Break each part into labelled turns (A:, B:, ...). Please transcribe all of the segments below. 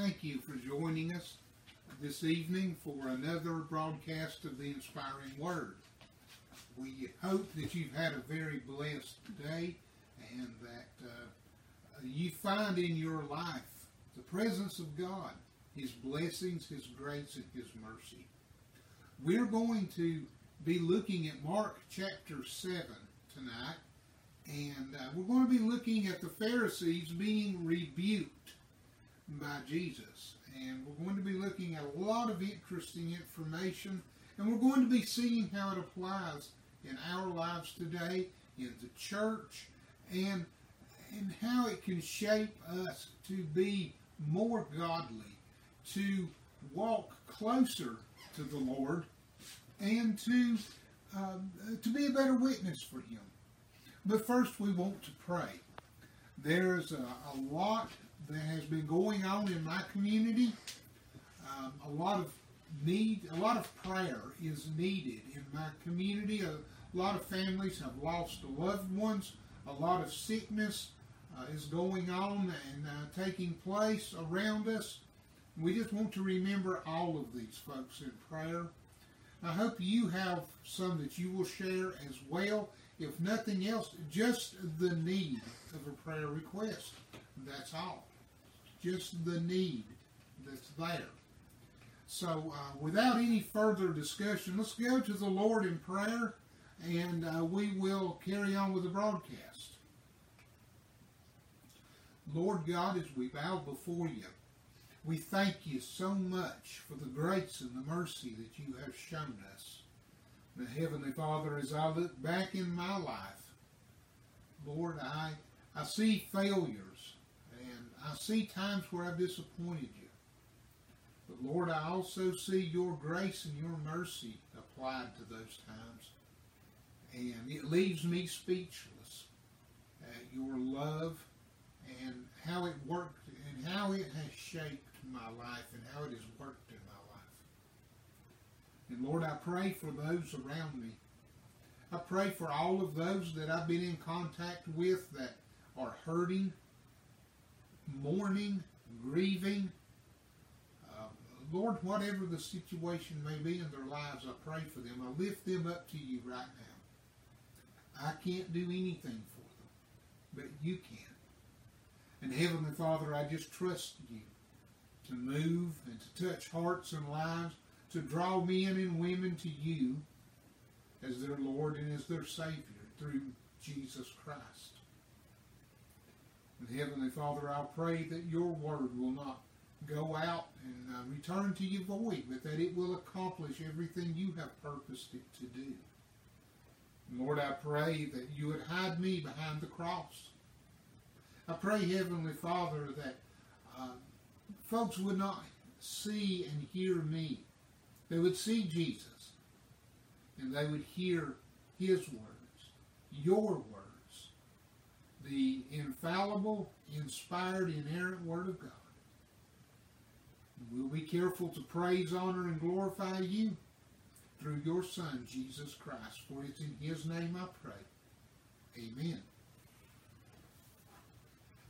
A: thank you for joining us this evening for another broadcast of the Inspiring Word. We hope that you've had a very blessed day and that uh, you find in your life the presence of God, His blessings, His grace, and His mercy. We're going to be looking at Mark chapter 7 tonight, and uh, we're going to be looking at the Pharisees being rebuked by Jesus. And we're going to be looking at a lot of interesting information, and we're going to be seeing how it applies in our lives today, in the church, and, and how it can shape us to be more godly, to walk closer to the Lord, and to, um, to be a better witness for Him. But first, we want to pray. There's a, a lot that has been going on in my community. Um, a lot of need, a lot of prayer is needed in my community. A lot of families have lost loved ones. A lot of sickness uh, is going on and uh, taking place around us. We just want to remember all of these folks in prayer. I hope you have some that you will share as well. If nothing else, just the need of a prayer request. That's all just the need that's there. So, uh, without any further discussion, let's go to the Lord in prayer and uh, we will carry on with the broadcast. Lord God, as we bow before you, we thank you so much for the grace and the mercy that you have shown us. The Heavenly Father, as I look back in my life, Lord, I, I see failures I see times where I've disappointed you. But Lord, I also see your grace and your mercy applied to those times. And it leaves me speechless at your love and how it worked and how it has shaped my life and how it has worked in my life. And Lord, I pray for those around me. I pray for all of those that I've been in contact with that are hurting, mourning, grieving. Uh, Lord, whatever the situation may be in their lives, I pray for them. I lift them up to you right now. I can't do anything for them, but you can. And Heavenly Father, I just trust you to move and to touch hearts and lives, to draw men and women to you as their Lord and as their Savior through Jesus Christ. Heavenly Father, I'll pray that your word will not go out and uh, return to you void, but that it will accomplish everything you have purposed it to do. Lord, I pray that you would hide me behind the cross. I pray, Heavenly Father, that uh, folks would not see and hear me. They would see Jesus, and they would hear his words, your words the infallible, inspired, inerrant Word of God. We'll be careful to praise, honor, and glorify you through your Son, Jesus Christ. For it's in his name I pray. Amen.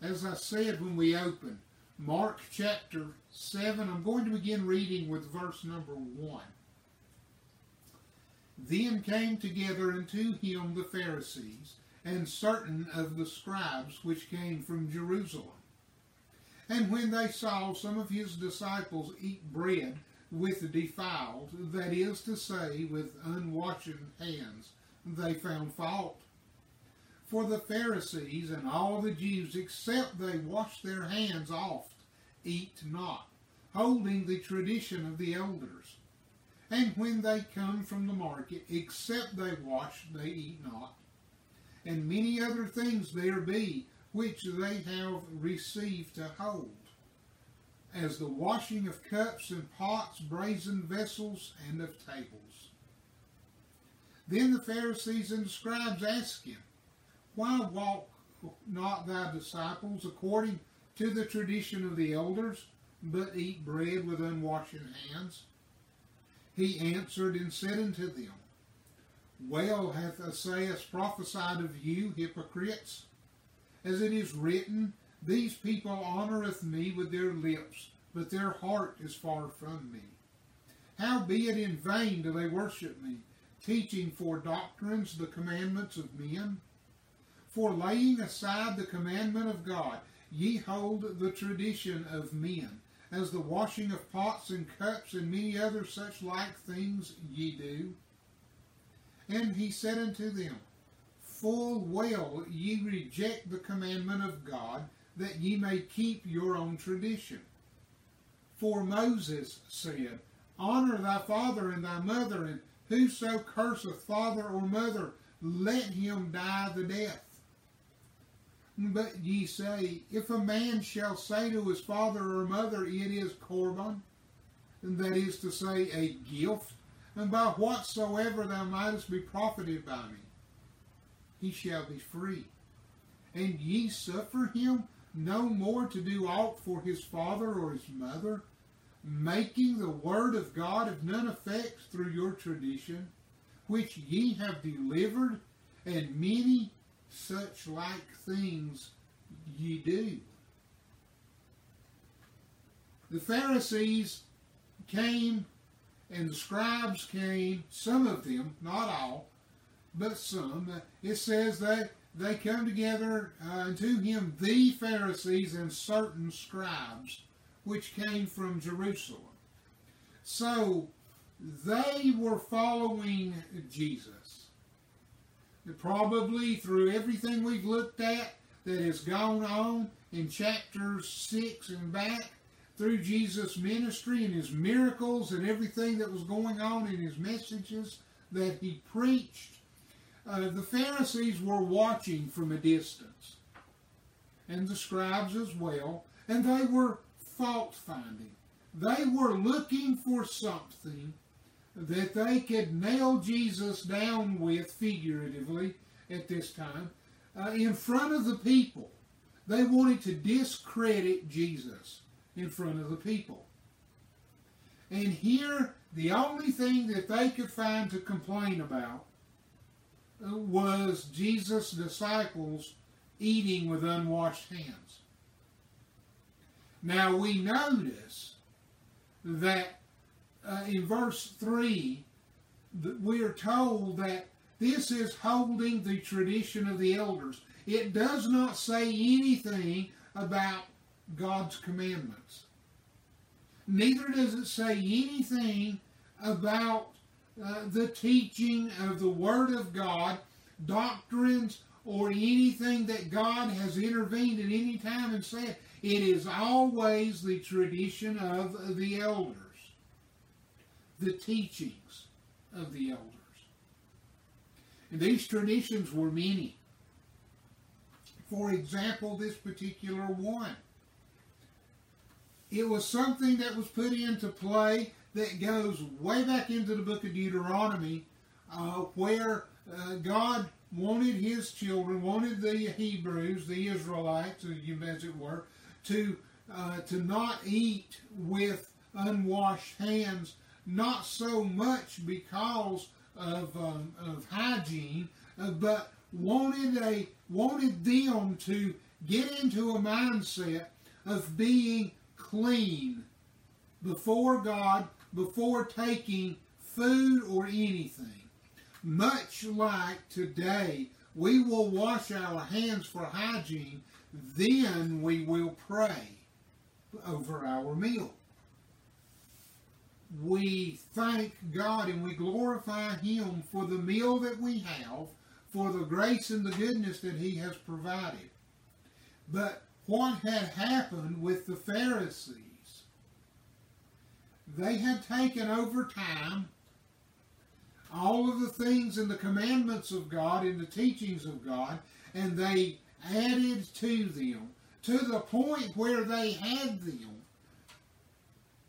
A: As I said when we opened, Mark chapter 7, I'm going to begin reading with verse number 1. Then came together unto him the Pharisees and certain of the scribes which came from Jerusalem. And when they saw some of his disciples eat bread with defiled, that is to say, with unwashen hands, they found fault. For the Pharisees and all the Jews, except they wash their hands oft, eat not, holding the tradition of the elders. And when they come from the market, except they wash, they eat not and many other things there be which they have received to hold, as the washing of cups and pots, brazen vessels, and of tables. Then the Pharisees and the scribes asked him, Why walk not thy disciples according to the tradition of the elders, but eat bread with unwashen hands? He answered and said unto them, well hath Esaias prophesied of you, hypocrites. As it is written, These people honoreth me with their lips, but their heart is far from me. Howbeit in vain do they worship me, teaching for doctrines the commandments of men? For laying aside the commandment of God, ye hold the tradition of men, as the washing of pots and cups and many other such like things ye do. And he said unto them, Full well ye reject the commandment of God, that ye may keep your own tradition. For Moses said, Honor thy father and thy mother, and whoso curseth father or mother, let him die the death. But ye say, If a man shall say to his father or mother, It is Corban, that is to say, a gift, and by whatsoever thou mightest be profited by me, he shall be free. And ye suffer him no more to do aught for his father or his mother, making the word of God of none effect through your tradition, which ye have delivered, and many such like things ye do. The Pharisees came and the scribes came, some of them, not all, but some. It says that they come together uh, unto him the Pharisees and certain scribes, which came from Jerusalem. So they were following Jesus. Probably through everything we've looked at that has gone on in chapters 6 and back, through Jesus' ministry and his miracles and everything that was going on in his messages that he preached, uh, the Pharisees were watching from a distance, and the scribes as well, and they were fault finding. They were looking for something that they could nail Jesus down with, figuratively, at this time, uh, in front of the people. They wanted to discredit Jesus in front of the people. And here, the only thing that they could find to complain about was Jesus' disciples eating with unwashed hands. Now we notice that uh, in verse 3, we are told that this is holding the tradition of the elders. It does not say anything about God's commandments. Neither does it say anything about uh, the teaching of the Word of God, doctrines, or anything that God has intervened at any time and said. It is always the tradition of the elders, the teachings of the elders. And these traditions were many. For example, this particular one. It was something that was put into play that goes way back into the book of Deuteronomy, uh, where uh, God wanted his children, wanted the Hebrews, the Israelites, as it were, to uh, to not eat with unwashed hands, not so much because of um, of hygiene, uh, but wanted a wanted them to get into a mindset of being clean before God before taking food or anything. Much like today, we will wash our hands for hygiene, then we will pray over our meal. We thank God and we glorify Him for the meal that we have, for the grace and the goodness that He has provided. But what had happened with the Pharisees. They had taken over time all of the things in the commandments of God, in the teachings of God, and they added to them to the point where they had them.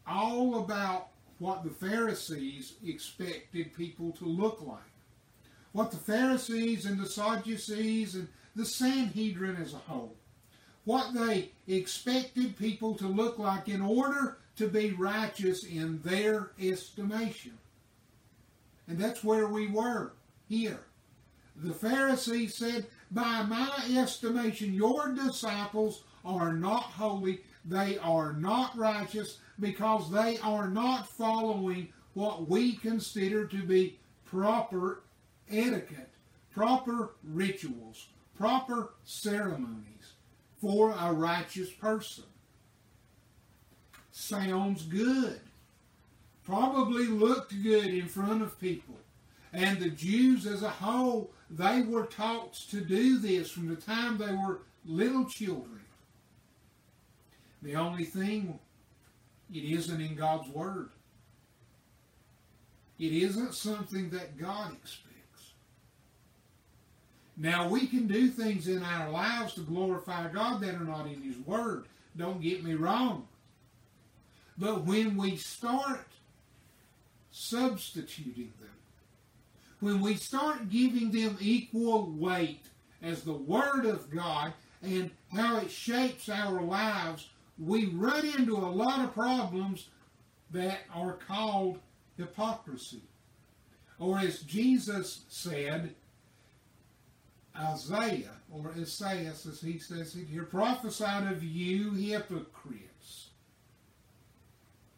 A: All about what the Pharisees expected people to look like. What the Pharisees and the Sadducees and the Sanhedrin as a whole, what they expected people to look like in order to be righteous in their estimation. And that's where we were here. The Pharisees said, By my estimation, your disciples are not holy. they are not righteous because they are not following what we consider to be proper etiquette, proper rituals, proper ceremonies for a righteous person. Sounds good. Probably looked good in front of people. And the Jews as a whole, they were taught to do this from the time they were little children. The only thing, it isn't in God's Word. It isn't something that God expects. Now, we can do things in our lives to glorify God that are not in His Word. Don't get me wrong. But when we start substituting them, when we start giving them equal weight as the Word of God and how it shapes our lives, we run into a lot of problems that are called hypocrisy. Or as Jesus said, Isaiah, or Isaiah, as he says it here, prophesied of you hypocrites.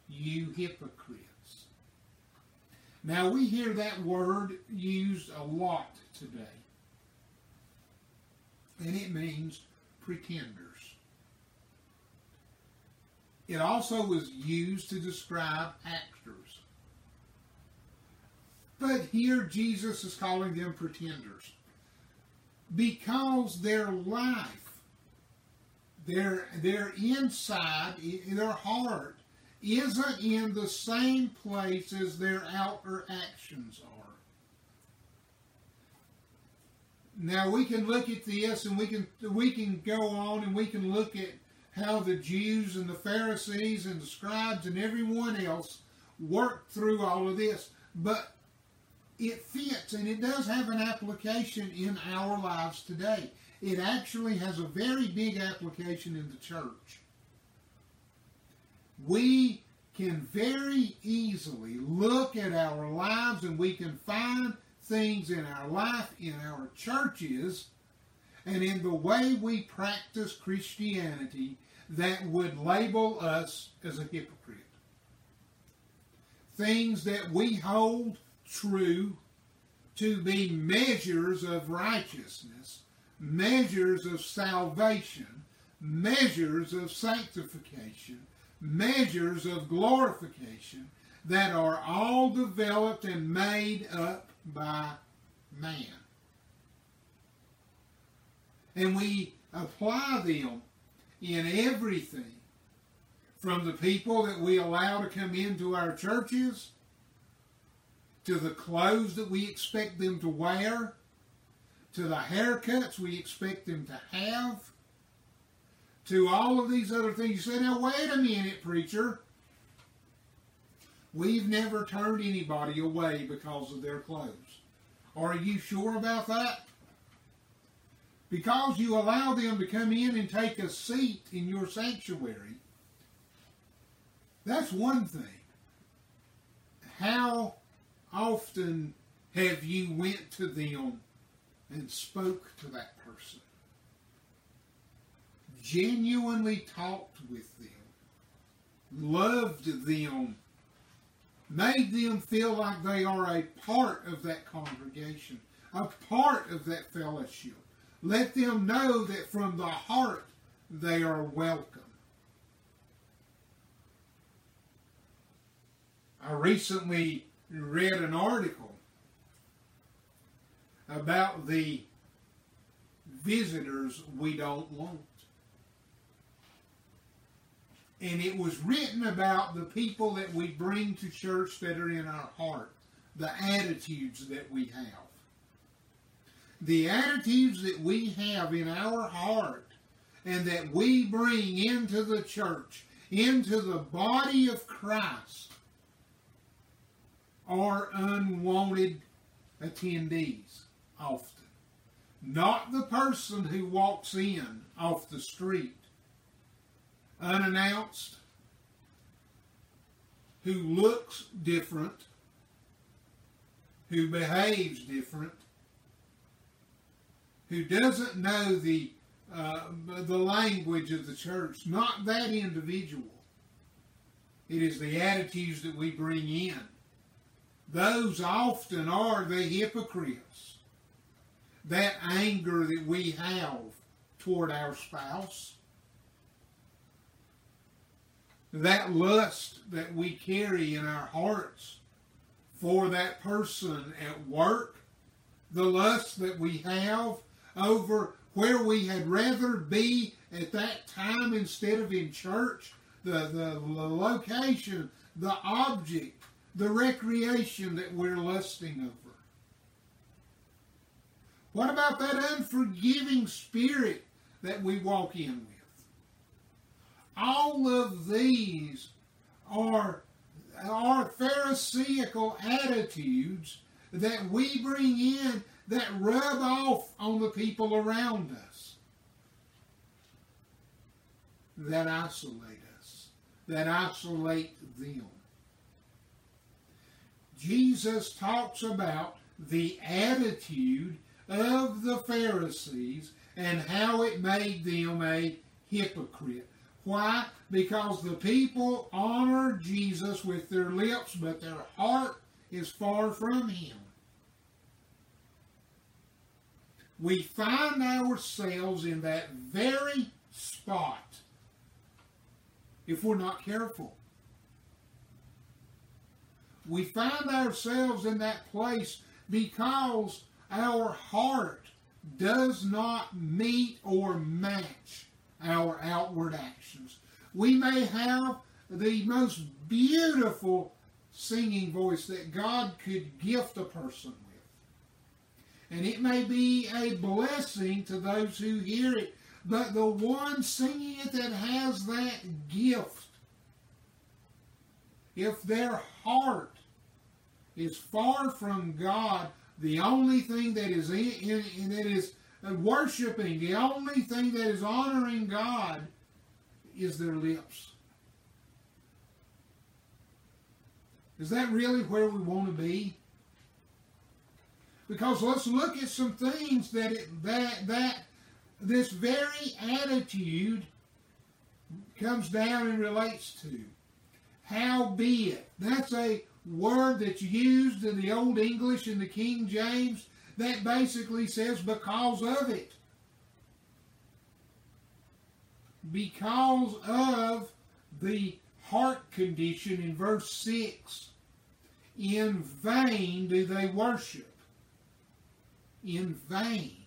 A: You hypocrites. Now we hear that word used a lot today. And it means pretenders. It also was used to describe actors. But here Jesus is calling them pretenders because their life, their, their inside, their heart, isn't in the same place as their outer actions are. Now we can look at this and we can we can go on and we can look at how the Jews and the Pharisees and the scribes and everyone else worked through all of this. But it fits and it does have an application in our lives today. It actually has a very big application in the church. We can very easily look at our lives and we can find things in our life, in our churches, and in the way we practice Christianity that would label us as a hypocrite. Things that we hold true to be measures of righteousness, measures of salvation, measures of sanctification, measures of glorification that are all developed and made up by man. And we apply them in everything from the people that we allow to come into our churches to the clothes that we expect them to wear, to the haircuts we expect them to have, to all of these other things. You say, now wait a minute, preacher. We've never turned anybody away because of their clothes. Are you sure about that? Because you allow them to come in and take a seat in your sanctuary, that's one thing. How often have you went to them and spoke to that person? Genuinely talked with them, loved them, made them feel like they are a part of that congregation, a part of that fellowship. Let them know that from the heart they are welcome. I recently read an article about the visitors we don't want. And it was written about the people that we bring to church that are in our heart, the attitudes that we have. The attitudes that we have in our heart and that we bring into the church, into the body of Christ, are unwanted attendees often. Not the person who walks in off the street unannounced, who looks different, who behaves different, who doesn't know the uh, the language of the church, not that individual. It is the attitudes that we bring in. Those often are the hypocrites. That anger that we have toward our spouse, that lust that we carry in our hearts for that person at work, the lust that we have over where we had rather be at that time instead of in church, the, the, location, the object, the recreation that we're lusting over. What about that unforgiving spirit that we walk in with? All of these are, are Pharisaical attitudes that we bring in that rub off on the people around us, that isolate us, that isolate them. Jesus talks about the attitude of the Pharisees and how it made them a hypocrite. Why? Because the people honor Jesus with their lips, but their heart is far from him. We find ourselves in that very spot if we're not careful. We find ourselves in that place because our heart does not meet or match our outward actions. We may have the most beautiful singing voice that God could gift a person with. And it may be a blessing to those who hear it, but the one singing it that has that gift, if their heart is far from God, the only thing that is in, in, that is worshiping, the only thing that is honoring God is their lips. Is that really where we want to be? Because let's look at some things that it, that that this very attitude comes down and relates to. How be it? That's a word that's used in the Old English in the King James that basically says because of it. Because of the heart condition in verse 6. In vain do they worship. In vain.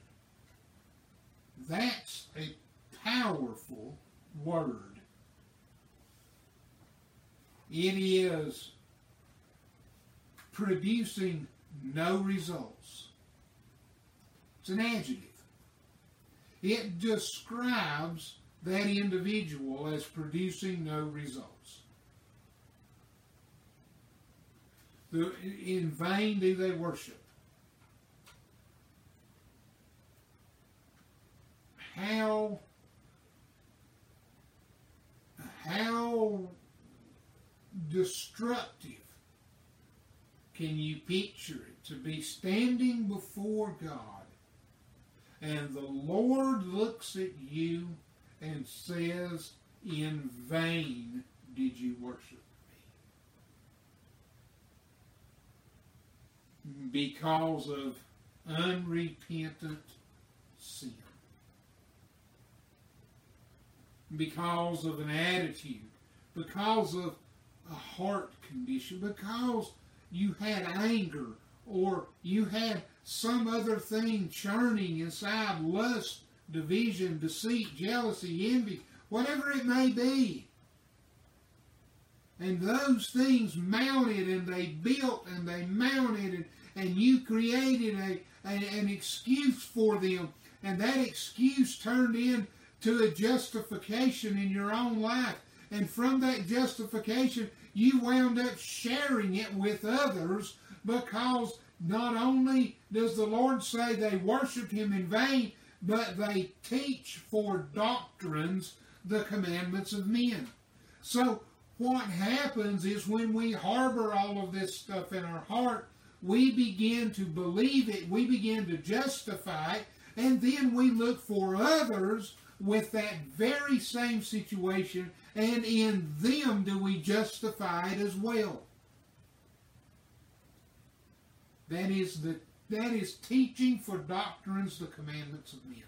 A: That's a powerful word. It is producing no results. It's an adjective. It describes that individual as producing no results. In vain do they worship. How how destructive can you picture it to be standing before God and the Lord looks at you and says, In vain did you worship me. Because of unrepentant sin. Because of an attitude. Because of a heart condition. Because you had anger or you had some other thing churning inside lust, division, deceit, jealousy, envy, whatever it may be. And those things mounted and they built and they mounted and, and you created a, a, an excuse for them. And that excuse turned into a justification in your own life. And from that justification, you wound up sharing it with others because not only does the Lord say they worship Him in vain, but they teach for doctrines the commandments of men. So, what happens is when we harbor all of this stuff in our heart, we begin to believe it, we begin to justify it, And then we look for others with that very same situation, and in them do we justify it as well. That is the that is teaching for doctrines the commandments of men.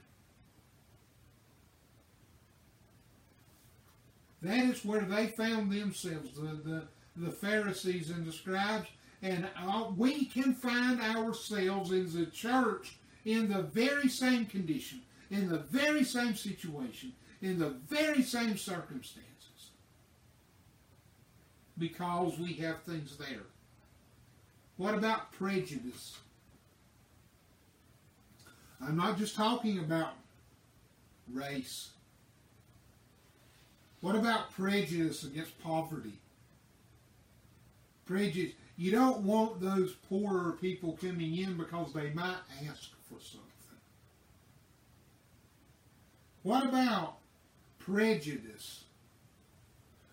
A: That is where they found themselves, the, the, the Pharisees and the scribes. And uh, we can find ourselves in the church in the very same condition, in the very same situation, in the very same circumstances. Because we have things there. What about prejudice? I'm not just talking about race. What about prejudice against poverty? Prejudice. You don't want those poorer people coming in because they might ask for something. What about prejudice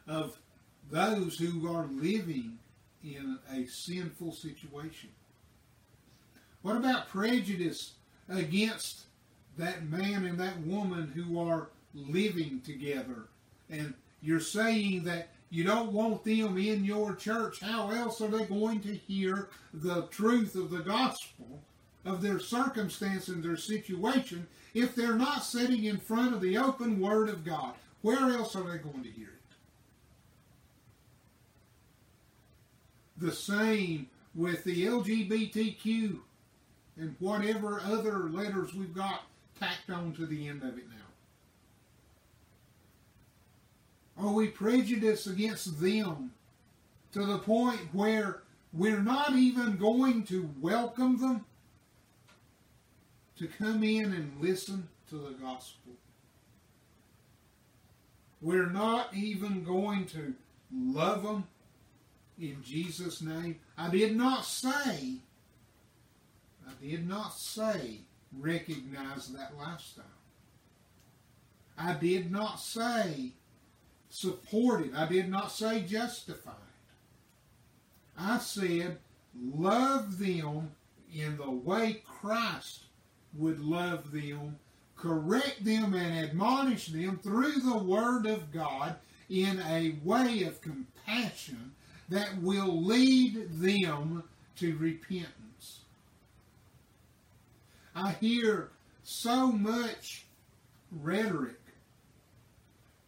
A: of those who are living in a sinful situation? What about prejudice against that man and that woman who are living together? And you're saying that you don't want them in your church. How else are they going to hear the truth of the gospel, of their circumstance and their situation, if they're not sitting in front of the open Word of God? Where else are they going to hear it? The same with the LGBTQ and whatever other letters we've got tacked on to the end of it now. Are we prejudiced against them to the point where we're not even going to welcome them to come in and listen to the gospel? We're not even going to love them in Jesus' name. I did not say, I did not say recognize that lifestyle. I did not say supported. I did not say justified. I said love them in the way Christ would love them, correct them and admonish them through the Word of God in a way of compassion that will lead them to repentance. I hear so much rhetoric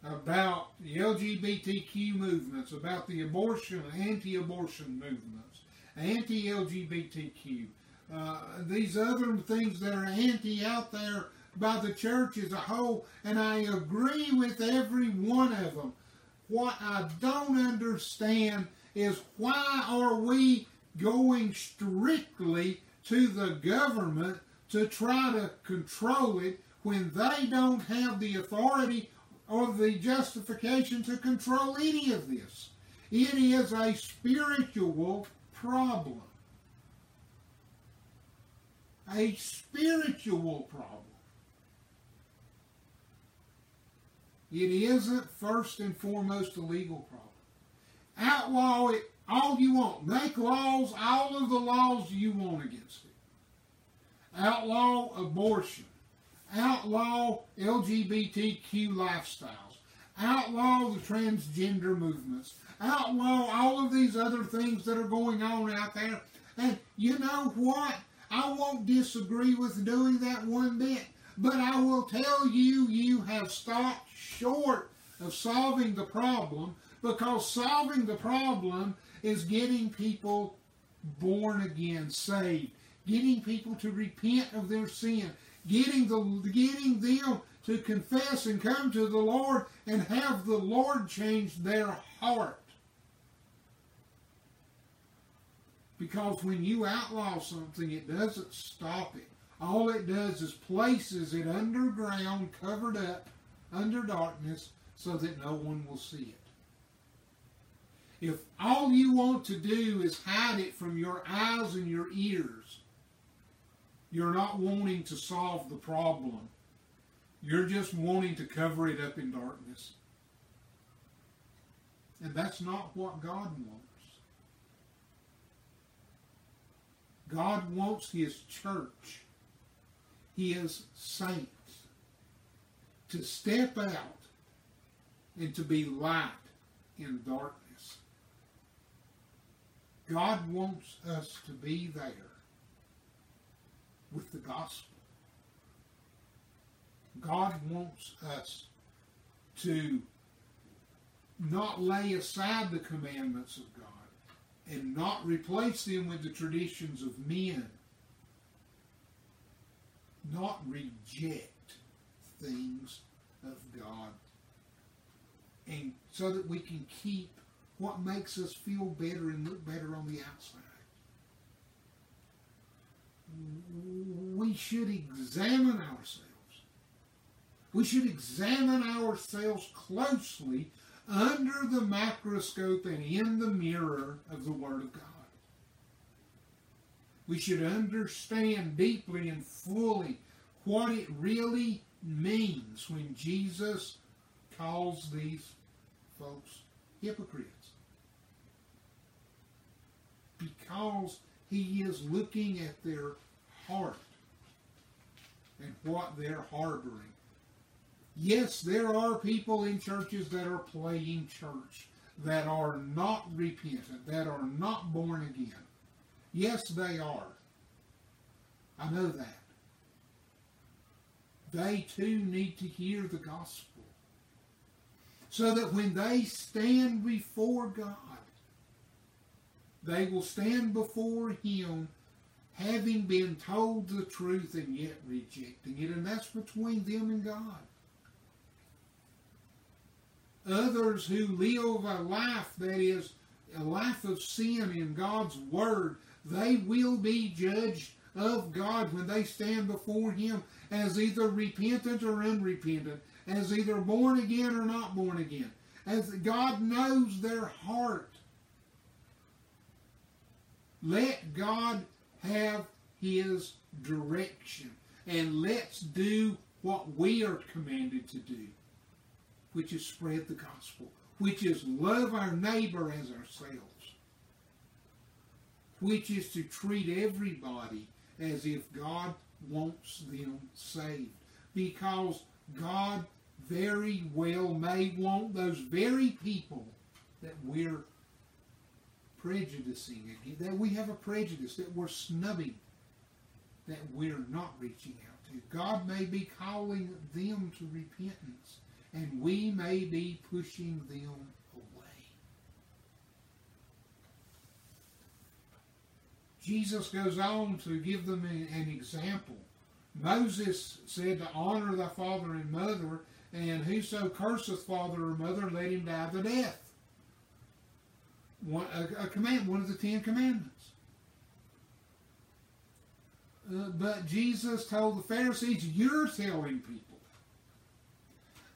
A: about the LGBTQ movements, about the abortion, anti-abortion movements, anti-LGBTQ, uh, these other things that are anti out there by the church as a whole, and I agree with every one of them. What I don't understand is why are we going strictly to the government to try to control it when they don't have the authority or the justification to control any of this. It is a spiritual problem. A spiritual problem. It isn't first and foremost a legal problem. Outlaw it all you want. Make laws, all of the laws you want against it. Outlaw abortion outlaw LGBTQ lifestyles, outlaw the transgender movements, outlaw all of these other things that are going on out there. And you know what? I won't disagree with doing that one bit, but I will tell you, you have stopped short of solving the problem because solving the problem is getting people born again, saved, getting people to repent of their sin, getting the getting them to confess and come to the Lord and have the Lord change their heart. Because when you outlaw something, it doesn't stop it. All it does is places it underground, covered up, under darkness, so that no one will see it. If all you want to do is hide it from your eyes and your ears, you're not wanting to solve the problem. You're just wanting to cover it up in darkness. And that's not what God wants. God wants His church, his saints to step out and to be light in darkness. God wants us to be there with the gospel. God wants us to not lay aside the commandments of God and not replace them with the traditions of men, not reject things of God, and so that we can keep what makes us feel better and look better on the outside. We should examine ourselves. We should examine ourselves closely under the microscope and in the mirror of the Word of God. We should understand deeply and fully what it really means when Jesus calls these folks hypocrites. Because he is looking at their heart and what they're harboring. Yes, there are people in churches that are playing church, that are not repentant, that are not born again. Yes, they are. I know that. They too need to hear the gospel. So that when they stand before God, they will stand before Him having been told the truth and yet rejecting it. And that's between them and God. Others who live a life that is a life of sin in God's Word, they will be judged of God when they stand before Him as either repentant or unrepentant, as either born again or not born again. As God knows their heart. Let God have His direction. And let's do what we are commanded to do which is spread the gospel, which is love our neighbor as ourselves, which is to treat everybody as if God wants them saved. Because God very well may want those very people that we're prejudicing, that we have a prejudice, that we're snubbing, that we're not reaching out to. God may be calling them to repentance and we may be pushing them away. Jesus goes on to give them an example. Moses said to honor thy father and mother, and whoso curseth father or mother, let him die the death. One, a, a command, one of the Ten Commandments. Uh, but Jesus told the Pharisees, you're telling people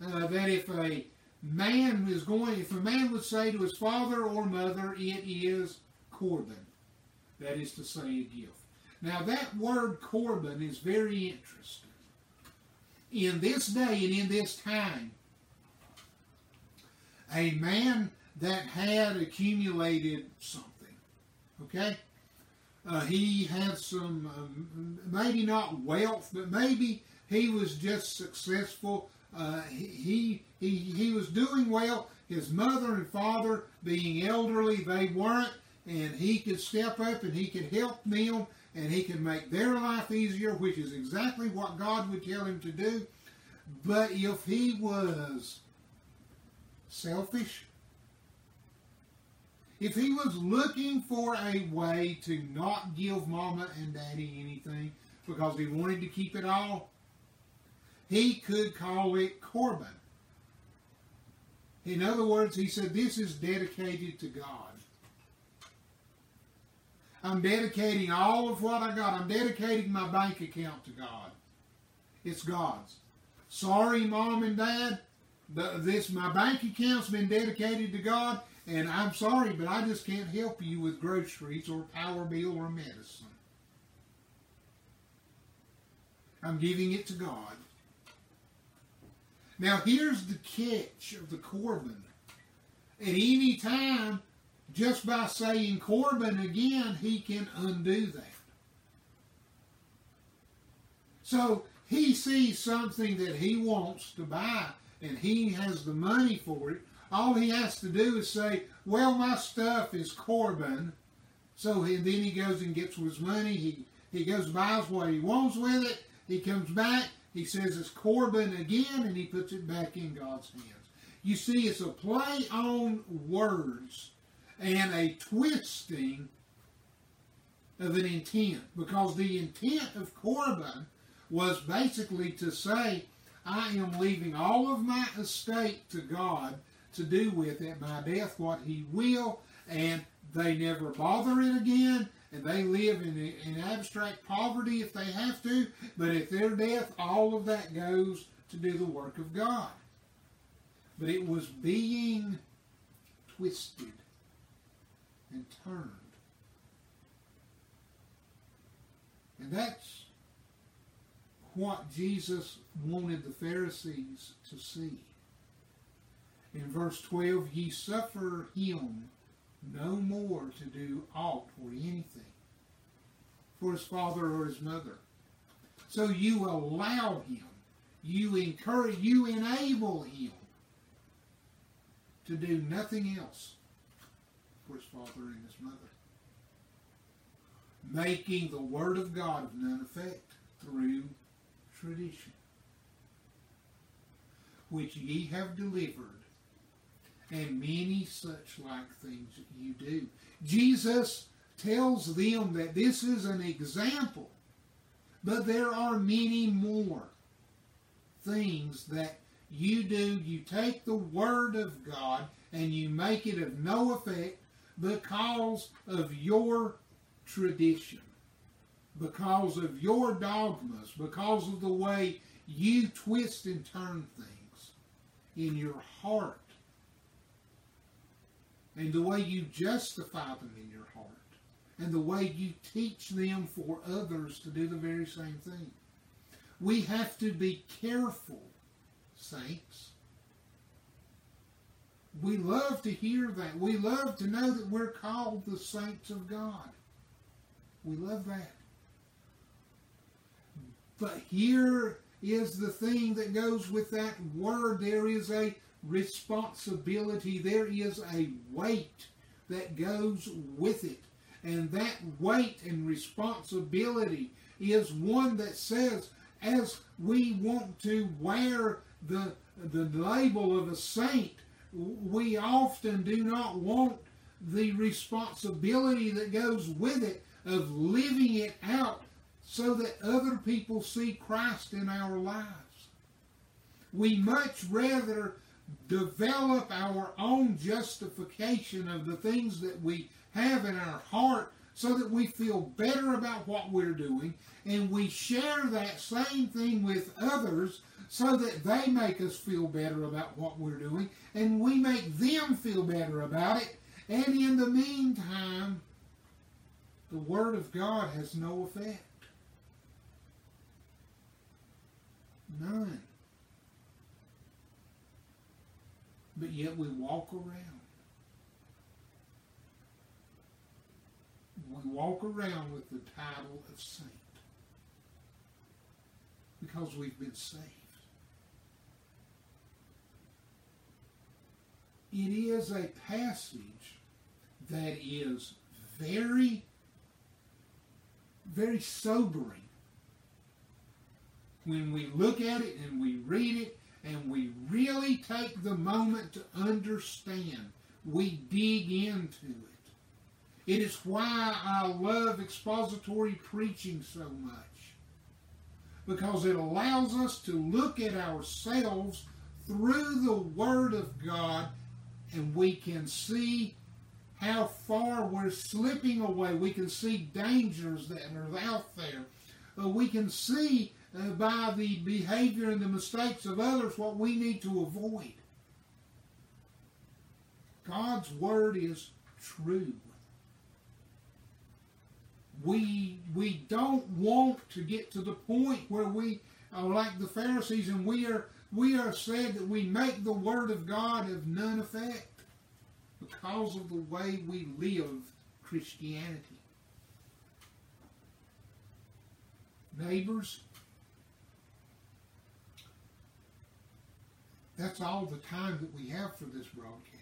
A: uh, that if a man is going, if a man would say to his father or mother, it is Corban. That is to say, a gift. Now, that word Corban is very interesting. In this day and in this time, a man that had accumulated something, okay? Uh, he had some, um, maybe not wealth, but maybe he was just successful uh, he, he, he was doing well. His mother and father, being elderly, they weren't, and he could step up and he could help them and he could make their life easier, which is exactly what God would tell him to do. But if he was selfish, if he was looking for a way to not give mama and daddy anything because he wanted to keep it all, he could call it Corban. In other words, he said, This is dedicated to God. I'm dedicating all of what I got. I'm dedicating my bank account to God. It's God's. Sorry, mom and dad. This my bank account's been dedicated to God, and I'm sorry, but I just can't help you with groceries or power bill or medicine. I'm giving it to God. Now here's the catch of the Corban. At any time, just by saying Corban again, he can undo that. So he sees something that he wants to buy and he has the money for it. All he has to do is say, Well, my stuff is Corban. So he, then he goes and gets his money. He, he goes buys what he wants with it. He comes back. He says it's Corban again and he puts it back in God's hands. You see, it's a play on words and a twisting of an intent because the intent of Corban was basically to say, I am leaving all of my estate to God to do with at my death what He will, and they never bother it again, and they live in, in abstract poverty if they have to, but at their death, all of that goes to do the work of God. But it was being twisted and turned. And that's what Jesus wanted the Pharisees to see. In verse 12, ye suffer him no more to do aught or anything for his father or his mother. So you allow him, you encourage, you enable him to do nothing else for his father and his mother. Making the word of God of none effect through tradition, which ye have delivered, and many such like things that you do. Jesus tells them that this is an example, but there are many more things that you do. You take the Word of God and you make it of no effect because of your tradition because of your dogmas, because of the way you twist and turn things in your heart, and the way you justify them in your heart, and the way you teach them for others to do the very same thing. We have to be careful, saints. We love to hear that. We love to know that we're called the saints of God. We love that. But here is the thing that goes with that word. There is a responsibility. There is a weight that goes with it. And that weight and responsibility is one that says, as we want to wear the, the label of a saint, we often do not want the responsibility that goes with it of living it out so that other people see Christ in our lives. We much rather develop our own justification of the things that we have in our heart so that we feel better about what we're doing. And we share that same thing with others so that they make us feel better about what we're doing. And we make them feel better about it. And in the meantime the word of God has no effect. None. But yet we walk around. We walk around with the title of saint because we've been saved. It is a passage that is very, very sobering when we look at it and we read it and we really take the moment to understand, we dig into it. It is why I love expository preaching so much. Because it allows us to look at ourselves through the Word of God and we can see how far we're slipping away. We can see dangers that are out there. Uh, we can see uh, by the behavior and the mistakes of others what we need to avoid. God's word is true. We we don't want to get to the point where we are like the Pharisees and we are we are said that we make the word of God of none effect because of the way we live Christianity. Neighbors, that's all the time that we have for this broadcast.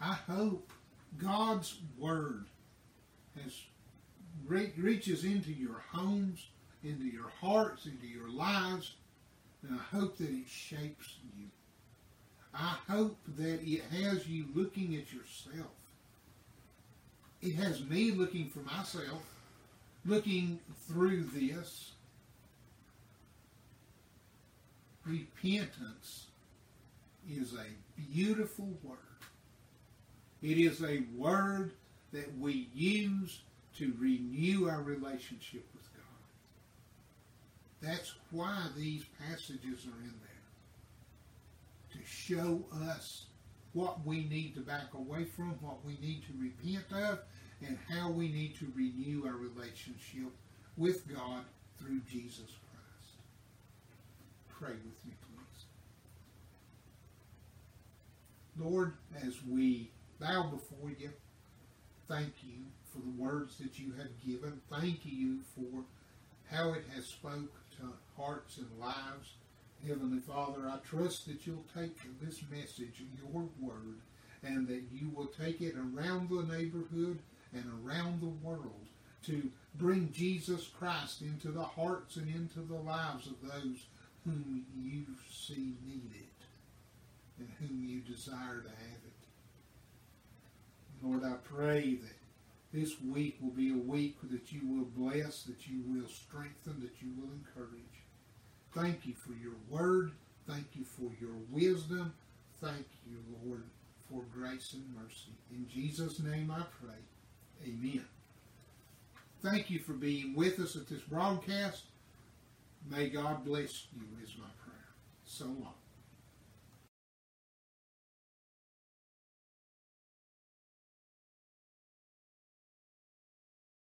A: I hope God's Word has re- reaches into your homes, into your hearts, into your lives, and I hope that it shapes you. I hope that it has you looking at yourself. It has me looking for myself, looking through this. Repentance is a beautiful word. It is a word that we use to renew our relationship with God. That's why these passages are in there. To show us what we need to back away from, what we need to repent of, and how we need to renew our relationship with God through Jesus Christ. Pray with me, please. Lord, as we bow before you, thank you for the words that you have given. Thank you for how it has spoke to hearts and lives. Heavenly Father, I trust that you'll take this message, your word, and that you will take it around the neighborhood and around the world to bring Jesus Christ into the hearts and into the lives of those whom you see need it and whom you desire to have it. Lord, I pray that this week will be a week that you will bless, that you will strengthen, that you will encourage. Thank you for your word. Thank you for your wisdom. Thank you, Lord, for grace and mercy. In Jesus' name I pray. Amen. Thank you for being with us at this broadcast. May God bless you is my prayer. So long.